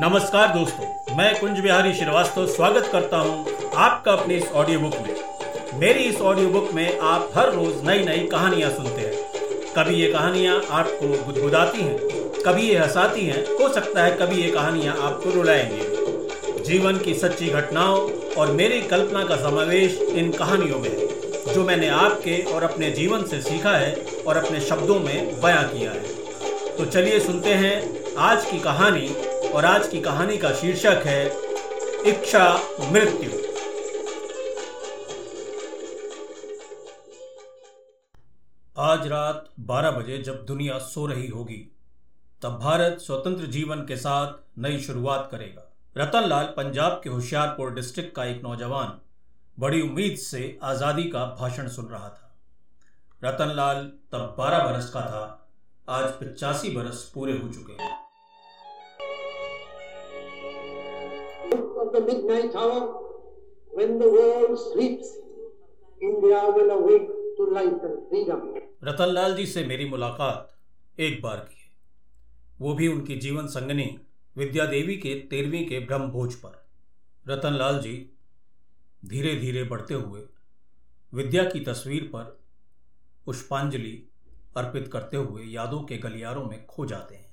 नमस्कार दोस्तों, मैं कुंज बिहारी श्रीवास्तव स्वागत करता हूँ आपका अपनी इस ऑडियो बुक में। मेरी इस ऑडियो बुक में आप हर रोज नई नई कहानियाँ सुनते हैं। कभी ये कहानियाँ आपको गुदगुदाती हैं, कभी ये हंसाती हैं, हो सकता है कभी ये कहानियाँ आपको रुलाएँगी। जीवन की सच्ची घटनाओं और मेरी कल्पना का समावेश इन कहानियों में है, जो मैंने आपके और अपने जीवन से सीखा है और अपने शब्दों में बयां किया है। तो चलिए सुनते हैं आज की कहानी और आज की कहानी का शीर्षक है, इच्छा मृत्यु। आज रात 12 बजे जब दुनिया सो रही होगी, तब भारत स्वतंत्र जीवन के साथ नई शुरुआत करेगा। रतनलाल पंजाब के होशियारपुर डिस्ट्रिक्ट का एक नौजवान बड़ी उम्मीद से आज़ादी का भाषण सुन रहा था। रतनलाल तब 12 बरस का था, आज पिचासी बरस पूरे हो चुके हैं। The midnight hour, when the world sleeps, India will awake to life and freedom. Ratanlal जी से मेरी मुलाकात एक बार की है। वो भी उनकी जीवन संगनी विद्या देवी के तेरहवीं के ब्रह्म भोज पर। रतन लाल जी धीरे धीरे बढ़ते हुए विद्या की तस्वीर पर पुष्पांजलि अर्पित करते हुए यादों के गलियारों में खो जाते हैं।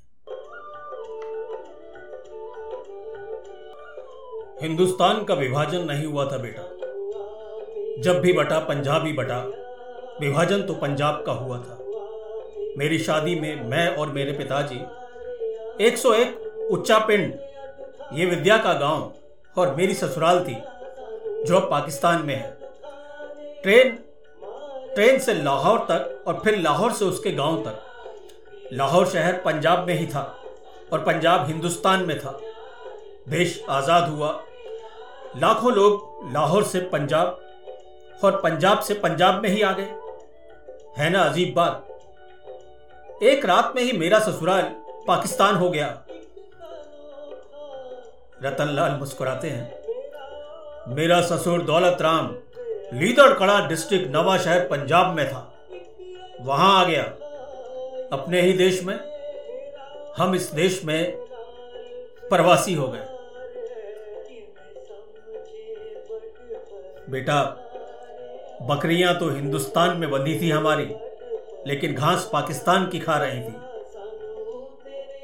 हिंदुस्तान का विभाजन नहीं हुआ था बेटा। जब भी बटा, पंजाब ही बटा, विभाजन तो पंजाब का हुआ था। मेरी शादी में मैं और मेरे पिताजी 101 उच्चा पिंड, ये विद्या का गाँव और मेरी ससुराल थी, जो अब पाकिस्तान में है। ट्रेन ट्रेन से लाहौर तक और फिर लाहौर से उसके गाँव तक। लाहौर शहर पंजाब में ही था और पंजाब हिंदुस्तान में था। देश आज़ाद हुआ लाखों लोग लाहौर से पंजाब और पंजाब से पंजाब में ही आ गए। है ना अजीब बात? एक रात में ही मेरा ससुराल पाकिस्तान हो गया। रतनलाल मुस्कुराते हैं। मेरा ससुर दौलत राम लीदड़कड़ा डिस्ट्रिक्ट नवा शहर पंजाब में था। वहाँ आ गया। अपने ही देश में। हम इस देश में प्रवासी हो गए। बेटा, बकरियाँ तो हिंदुस्तान में बंधी थी हमारी, लेकिन घास पाकिस्तान की खा रही थी।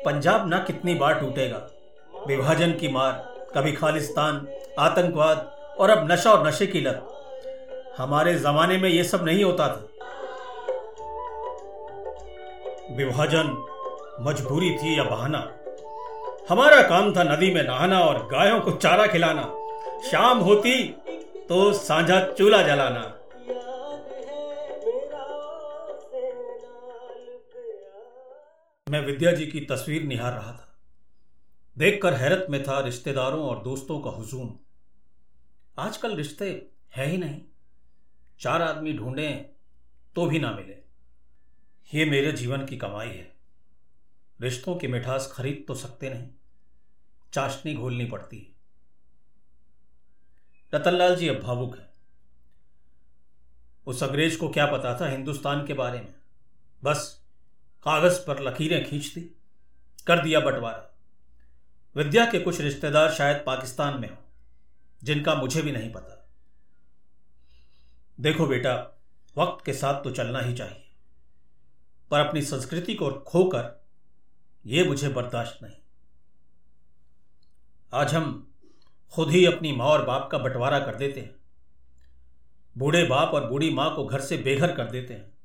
पंजाब ना कितनी बार टूटेगा। विभाजन की मार, कभी खालिस्तान, आतंकवाद, और अब नशा और नशे की लत। हमारे जमाने में यह सब नहीं होता था। विभाजन मजबूरी थी या बहाना? हमारा काम था नदी में नहाना और गायों को चारा खिलाना। शाम होती तो साझा चूल्हा जलाना। मैं विद्या जी की तस्वीर निहार रहा था। देखकर हैरत में था रिश्तेदारों और दोस्तों का हुजूम। आजकल रिश्ते है ही नहीं। चार आदमी ढूंढे तो भी ना मिले। ये मेरे जीवन की कमाई है। रिश्तों की मिठास खरीद तो सकते नहीं। चाशनी घोलनी पड़ती है। रतनलाल जी अब भावुक है। उस अंग्रेज़ को क्या पता था हिंदुस्तान के बारे में। बस कागज़ पर लकीरें खींच दी, कर दिया बंटवारा। विद्या के कुछ रिश्तेदार शायद पाकिस्तान में हो, जिनका मुझे भी नहीं पता। देखो बेटा, वक्त के साथ तो चलना ही चाहिए। पर अपनी संस्कृति को खोकर यह मुझे बर्दाश्त नहीं। आज हम खुद ही अपनी माँ और बाप का बंटवारा कर देते हैं। बूढ़े बाप और बूढ़ी माँ को घर से बेघर कर देते हैं।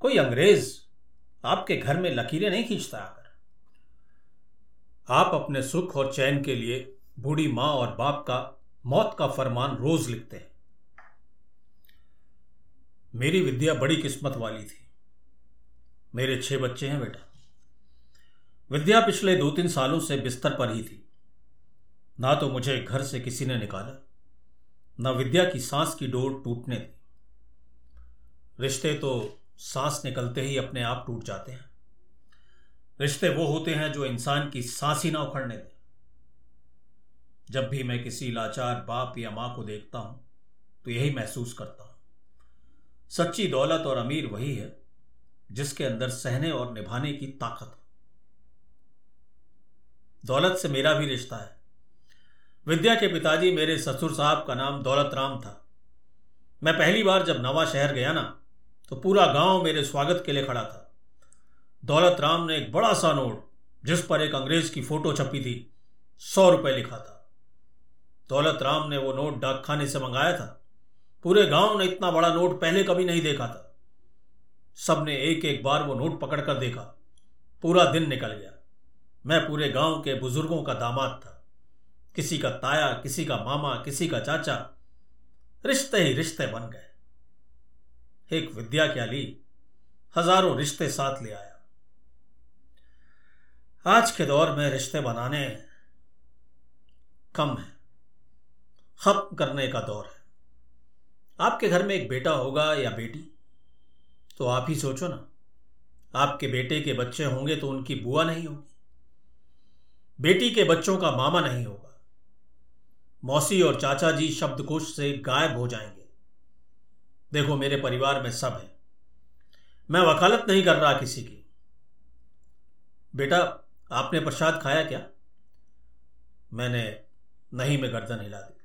कोई अंग्रेज़ आपके घर में लकीरें नहीं खींचता आकर। आप अपने सुख और चैन के लिए बूढ़ी माँ और बाप का, मौत का फरमान रोज लिखते हैं। मेरी विद्या बड़ी किस्मत वाली थी। मेरे छह बच्चे हैं बेटा। विद्या पिछले दो तीन सालों से बिस्तर पर ही थी। ना तो मुझे घर से किसी ने निकाला, न विद्या की सांस की डोर टूटने दी। रिश्ते तो सांस निकलते ही अपने आप टूट जाते हैं। रिश्ते वो होते हैं जो इंसान की सांस ही ना उखड़ने दे। जब भी मैं किसी लाचार बाप या माँ को देखता हूँ तो यही महसूस करता हूँ। सच्ची दौलत और अमीर वही है, जिसके अंदर सहने और निभाने की ताकत दौलत से मेरा भी रिश्ता है। विद्या के पिताजी मेरे ससुर साहब का नाम दौलत राम था। मैं पहली बार जब नवा शहर गया ना तो पूरा गाँव मेरे स्वागत के लिए खड़ा था। दौलत राम ने एक बड़ा सा नोट, जिस पर एक अंग्रेज़ की फ़ोटो छपी थी, सौ रुपए लिखा था। दौलत राम ने वो नोट डाकखाने से मंगाया था। पूरे गाँव ने इतना बड़ा नोट पहले कभी नहीं देखा था। सबने एक एक बार वो नोट पकड़कर देखा। पूरा दिन निकल गया। मैं पूरे गाँव के बुज़ुर्गों का दामाद था। किसी का ताया, किसी का मामा, किसी का चाचा, रिश्ते ही रिश्ते बन गए। एक विद्या क्या ली? हज़ारों रिश्ते साथ ले आया। आज के दौर में रिश्ते बनाने कम है। खत्म करने का दौर है। आपके घर में एक बेटा होगा या बेटी? तो आप ही सोचो ना। आपके बेटे के बच्चे होंगे तो उनकी बुआ नहीं होगी। बेटी के बच्चों का मामा नहीं होगा। मौसी और चाचा जी शब्दकोश से गायब हो जाएँगे। देखो मेरे परिवार में सब है। मैं वकालत नहीं कर रहा किसी की। बेटा, आपने प्रसाद खाया क्या? मैंने नहीं, में गर्दन हिला दी।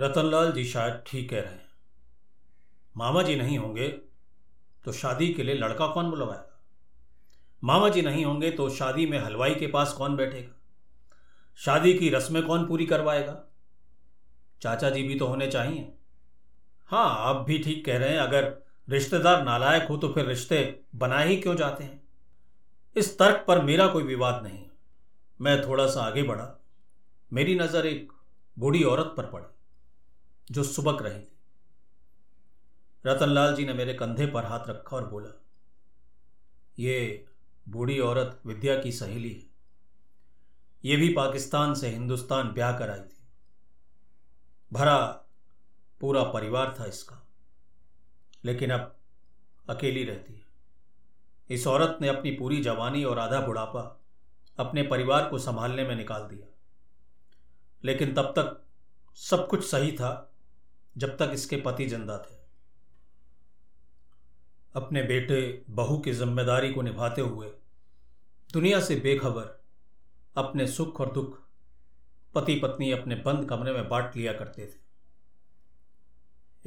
रतनलाल जी शायद ठीक कह रहे हैं। मामा जी नहीं होंगे तो शादी के लिए लड़का कौन बुलवाएगा? मामा जी नहीं होंगे तो शादी में हलवाई के पास कौन बैठेगा? शादी की रस्में कौन पूरी करवाएगा? चाचा जी भी तो होने चाहिए। हाँ आप भी ठीक कह रहे हैं, अगर रिश्तेदार नालायक हो तो फिर रिश्ते बनाए ही क्यों जाते हैं? इस तर्क पर मेरा कोई विवाद नहीं। मैं थोड़ा सा आगे बढ़ा। मेरी नज़र एक बूढ़ी औरत पर पड़ी, जो सुबक रही थी। रतनलाल जी ने मेरे कंधे पर हाथ रखा और बोला, ये बूढ़ी औरत विद्या की सहेली है। ये भी पाकिस्तान से हिंदुस्तान ब्याह कर आई थी। भरा पूरा परिवार था इसका, लेकिन अब अकेली रहती है। इस औरत ने अपनी पूरी जवानी और आधा बुढ़ापा अपने परिवार को संभालने में निकाल दिया। लेकिन तब तक सब कुछ सही था, जब तक इसके पति ज़िंदा थे। अपने बेटे बहू की ज़िम्मेदारी को निभाते हुए दुनिया से बेखबर अपने सुख और दुख पति पत्नी अपने बंद कमरे में बांट लिया करते थे।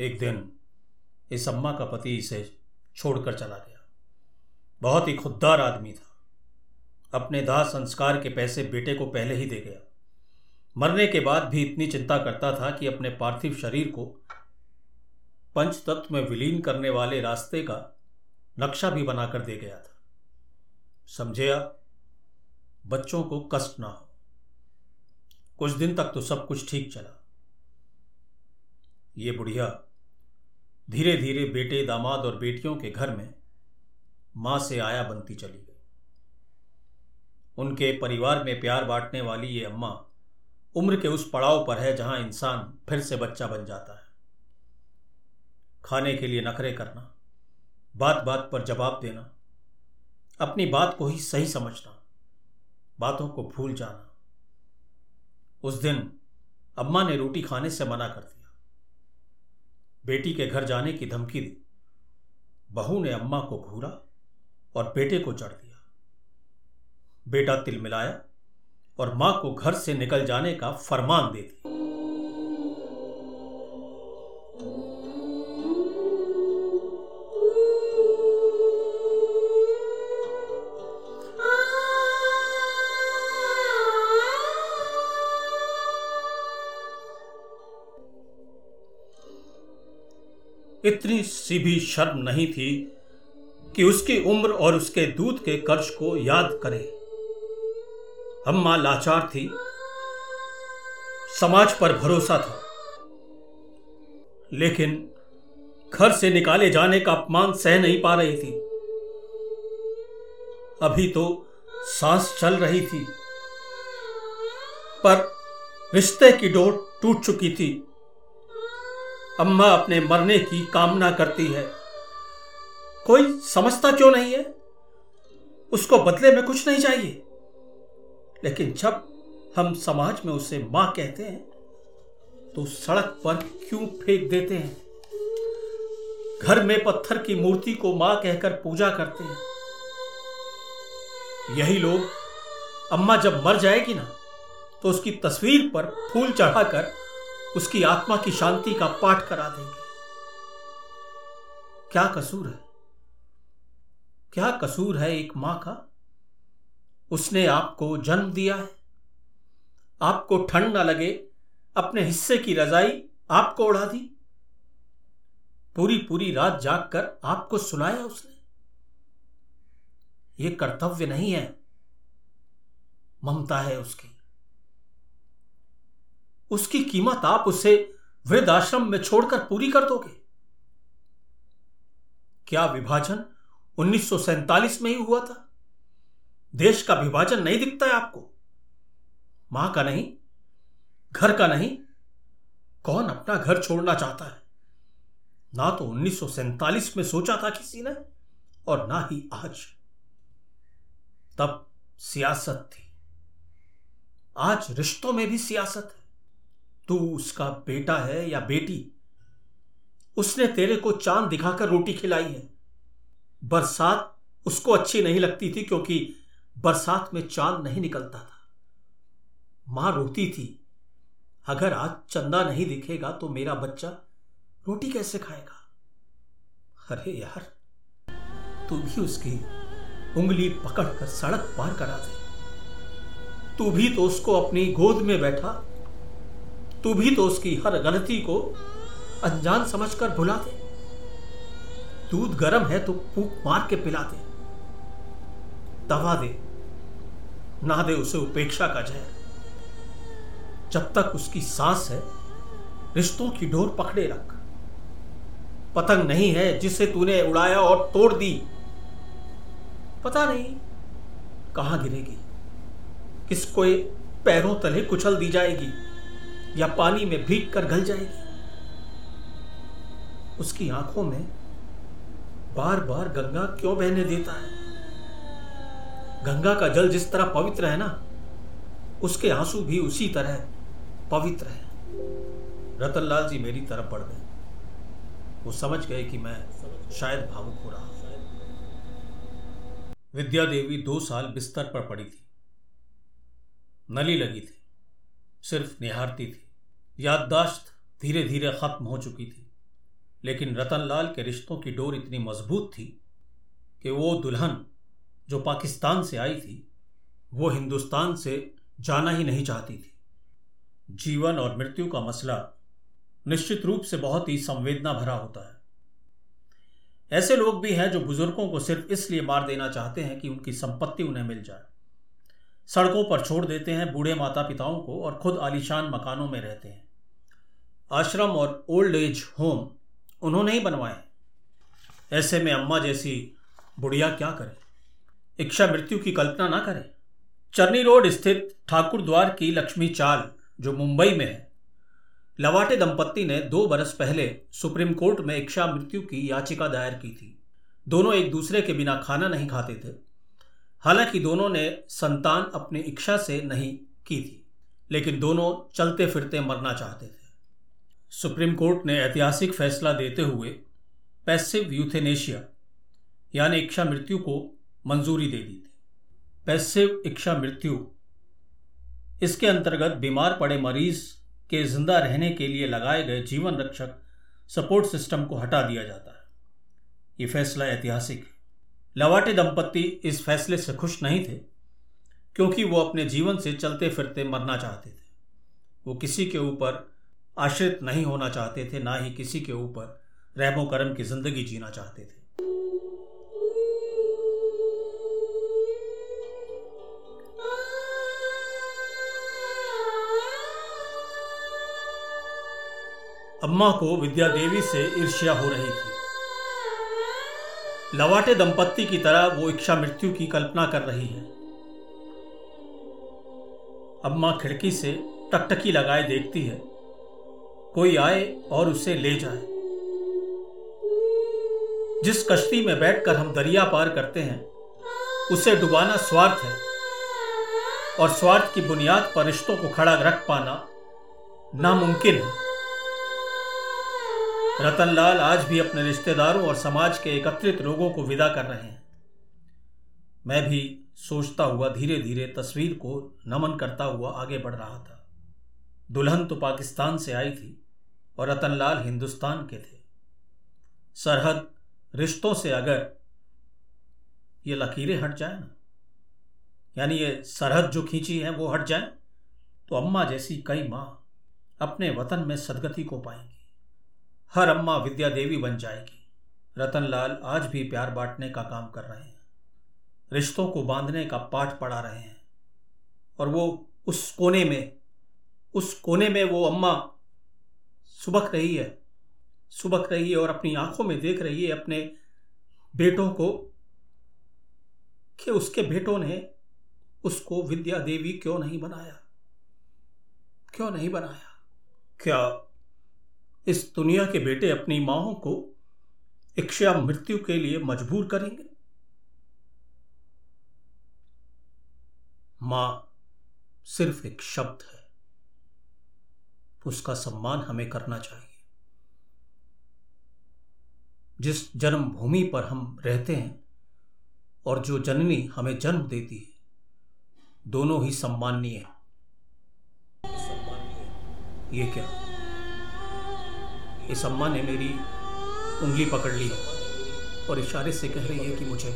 एक दिन इस अम्मा का पति इसे छोड़कर चला गया। बहुत ही खुददार आदमी था। अपने दाह संस्कार के पैसे बेटे को पहले ही दे गया। मरने के बाद भी इतनी चिंता करता था कि अपने पार्थिव शरीर को पंच तत्व में विलीन करने वाले रास्ते का नक्शा भी बनाकर दे गया था। समझे आप? बच्चों को कष्ट ना हो। कुछ दिन तक तो सब कुछ ठीक चला। ये बुढ़िया धीरे धीरे बेटे दामाद और बेटियों के घर में माँ से आया बनती चली गई। उनके परिवार में प्यार बांटने वाली ये अम्मा उम्र के उस पड़ाव पर है जहाँ इंसान फिर से बच्चा बन जाता है। खाने के लिए नखरे करना बात बात पर जवाब देना, अपनी बात को ही सही समझना बातों को भूल जाना। उस दिन अम्मा ने रोटी खाने से मना कर दिया। बेटी के घर जाने की धमकी दी। बहू ने अम्मा को घूरा और बेटे को चढ़ दिया। बेटा तिल मिलाया और माँ को घर से निकल जाने का फरमान दे दिया। इतनी सी भी शर्म नहीं थी कि उसकी उम्र और उसके दूध के कर्ज को याद करे। अम्मा लाचार थी। समाज पर भरोसा था। लेकिन घर से निकाले जाने का अपमान सह नहीं पा रही थी। अभी तो सांस चल रही थी। पर रिश्ते की डोर टूट चुकी थी। अम्मा अपने मरने की कामना करती है। कोई समझता क्यों नहीं है? उसको बदले में कुछ नहीं चाहिए। लेकिन जब हम समाज में उसे माँ कहते हैं तो सड़क पर क्यों फेंक देते हैं? घर में पत्थर की मूर्ति को माँ कहकर पूजा करते हैं। यही लोग, अम्मा जब मर जाएगी ना तो उसकी तस्वीर पर फूल चढ़ाकर उसकी आत्मा की शांति का पाठ करा देंगे। क्या कसूर है? क्या कसूर है एक माँ का? उसने आपको जन्म दिया है। आपको ठंड ना लगे, अपने हिस्से की रजाई आपको उड़ा दी। पूरी पूरी रात जागकर आपको सुनाया उसने। यह कर्तव्य नहीं है। ममता है उसकी। उसकी कीमत आप उसे वृद्ध आश्रम में छोड़कर पूरी कर दोगे। क्या विभाजन 1947 में ही हुआ था? देश का विभाजन नहीं दिखता है आपको। माँ का नहीं, घर का नहीं, कौन अपना घर छोड़ना चाहता है? ना तो 1947 में सोचा था किसी ने, और ना ही आज। तब सियासत थी। आज रिश्तों में भी सियासत है। तू उसका बेटा है या बेटी? उसने तेरे को चाँद दिखाकर रोटी खिलाई है। बरसात उसको अच्छी नहीं लगती थी क्योंकि बरसात में चाँद नहीं निकलता था। माँ रोती थी, अगर आज चंदा नहीं दिखेगा तो मेरा बच्चा रोटी कैसे खाएगा? अरे यार, तू भी उसकी उंगली पकड़कर सड़क पार करा दे। तू भी तो उसको अपनी गोद में बैठा तू भी तो उसकी हर गलती को अनजान समझकर भुला दे दूध गर्म है तो फूक मार के पिला दे दवा दे, ना दे उसे उपेक्षा का जहर जब तक उसकी सांस है, रिश्तों की डोर पकड़े रख। पतंग नहीं है जिसे तूने उड़ाया और तोड़ दी। पता नहीं कहाँ गिरेगी। किसको पैरों तले कुचल दी जाएगी। या पानी में भीग कर गल जाएगी। उसकी आँखों में बार बार गंगा क्यों बहने देता है? गंगा का जल जिस तरह पवित्र है ना, उसके आँसू भी उसी तरह पवित्र है। रतनलाल जी मेरी तरफ़ बढ़ गए। वो समझ गए कि मैं शायद भावुक हो रहा हूँ। विद्या देवी दो साल बिस्तर पर पड़ी थी। नली लगी थी। सिर्फ़ निहारती थी। याददाश्त धीरे धीरे खत्म हो चुकी थी। लेकिन रतनलाल के रिश्तों की डोर इतनी मज़बूत थी कि वो दुल्हन जो पाकिस्तान से आई थी, वो हिंदुस्तान से जाना ही नहीं चाहती थी। जीवन और मृत्यु का मसला निश्चित रूप से बहुत ही संवेदना भरा होता है। ऐसे लोग भी हैं जो बुज़ुर्गों को सिर्फ़ इसलिए मार देना चाहते हैं कि उनकी संपत्ति उन्हें मिल जाए। सड़कों पर छोड़ देते हैं बूढ़े माता पिताओं को और खुद आलीशान मकानों में रहते हैं। आश्रम और ओल्ड एज होम उन्होंने ही बनवाए। ऐसे में अम्मा जैसी बुढ़िया क्या करे? इच्छा मृत्यु की कल्पना ना करे। चरनी रोड स्थित ठाकुर द्वार की लक्ष्मी चाल, जो मुंबई में है, लवाटे दंपत्ति ने दो बरस पहले सुप्रीम कोर्ट में इच्छा मृत्यु की याचिका दायर की थी। दोनों एक दूसरे के बिना खाना नहीं खाते थे। हालाँकि दोनों ने संतान अपनी इच्छा से नहीं की थी, लेकिन दोनों चलते फिरते मरना चाहते थे। सुप्रीम कोर्ट ने ऐतिहासिक फैसला देते हुए पैसिव यूथेनेशिया, यानी इच्छा मृत्यु को मंजूरी दे दी थी। पैसिव इच्छा मृत्यु, इसके अंतर्गत बीमार पड़े मरीज़ के ज़िंदा रहने के लिए लगाए गए जीवन रक्षक सपोर्ट सिस्टम को हटा दिया जाता है। ये फैसला ऐतिहासिक है। लवाटे दंपत्ति इस फैसले से खुश नहीं थे, क्योंकि वो अपने जीवन से चलते फिरते मरना चाहते थे। वो किसी के ऊपर आश्रित नहीं होना चाहते थे, ना ही किसी के ऊपर रहमो करम की ज़िंदगी जीना चाहते थे। अम्मा को विद्या देवी से ईर्ष्या हो रही थी। लवाटे दंपत्ति की तरह वो इच्छा मृत्यु की कल्पना कर रही है। अम्मा खिड़की से टकटकी लगाए देखती है। कोई आए और उसे ले जाए। जिस कश्ती में बैठकर हम दरिया पार करते हैं, उसे डुबाना स्वार्थ है और स्वार्थ की बुनियाद पर रिश्तों को खड़ा रख पाना नामुमकिन है। रतनलाल आज भी अपने रिश्तेदारों और समाज के एकत्रित लोगों को विदा कर रहे हैं। मैं भी सोचता हुआ धीरे धीरे तस्वीर को नमन करता हुआ आगे बढ़ रहा था। दुल्हन तो पाकिस्तान से आई थी और रतनलाल हिंदुस्तान के थे। सरहद, रिश्तों से अगर ये लकीरें हट जाए ना, यानी ये सरहद जो खींची है वो हट जाए तो अम्मा जैसी कई माँ अपने वतन में सदगति को पाएँगी। हर अम्मा विद्या देवी बन जाएगी। रतनलाल आज भी प्यार बांटने का काम कर रहे हैं। रिश्तों को बांधने का पाठ पढ़ा रहे हैं। और वो उस कोने में, उस कोने में वो अम्मा सुबक रही है। सुबक रही है और अपनी आँखों में देख रही है अपने बेटों को कि उसके बेटों ने उसको विद्या देवी क्यों नहीं बनाया? क्यों नहीं बनाया? क्या इस दुनिया के बेटे अपनी माओ को इच्छा मृत्यु के लिए मजबूर करेंगे। माँ सिर्फ़ एक शब्द है। उसका सम्मान हमें करना चाहिए। जिस जन्मभूमि पर हम रहते हैं और जो जननी हमें जन्म देती है, दोनों ही सम्माननीय है। ये क्या? इस अम्मा ने मेरी उंगली पकड़ ली और इशारे से कह रही है कि मुझे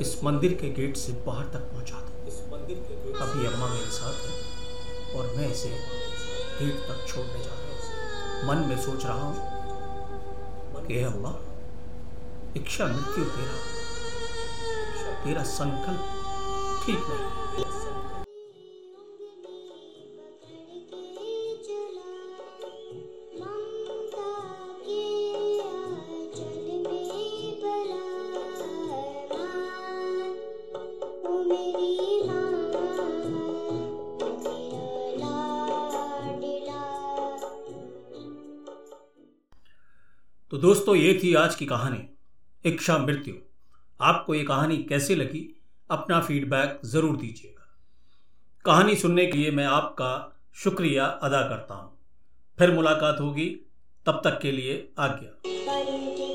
इस मंदिर के गेट से बाहर तक पहुँचा दो। इस मंदिर के अभी अम्मा मेरे साथ है और मैं इसे गेट तक छोड़ने जा रहा हूँ। मन में सोच रहा हूँ कि अम्मा, इच्छा मृत्यु तेरा तेरा संकल्प ठीक नहीं। दोस्तों ये थी आज की कहानी। इच्छा मृत्यु। आपको ये कहानी कैसी लगी? अपना फीडबैक ज़रूर दीजिएगा। कहानी सुनने के लिए मैं आपका शुक्रिया अदा करता हूँ। फिर मुलाकात होगी। तब तक के लिए आज्ञा।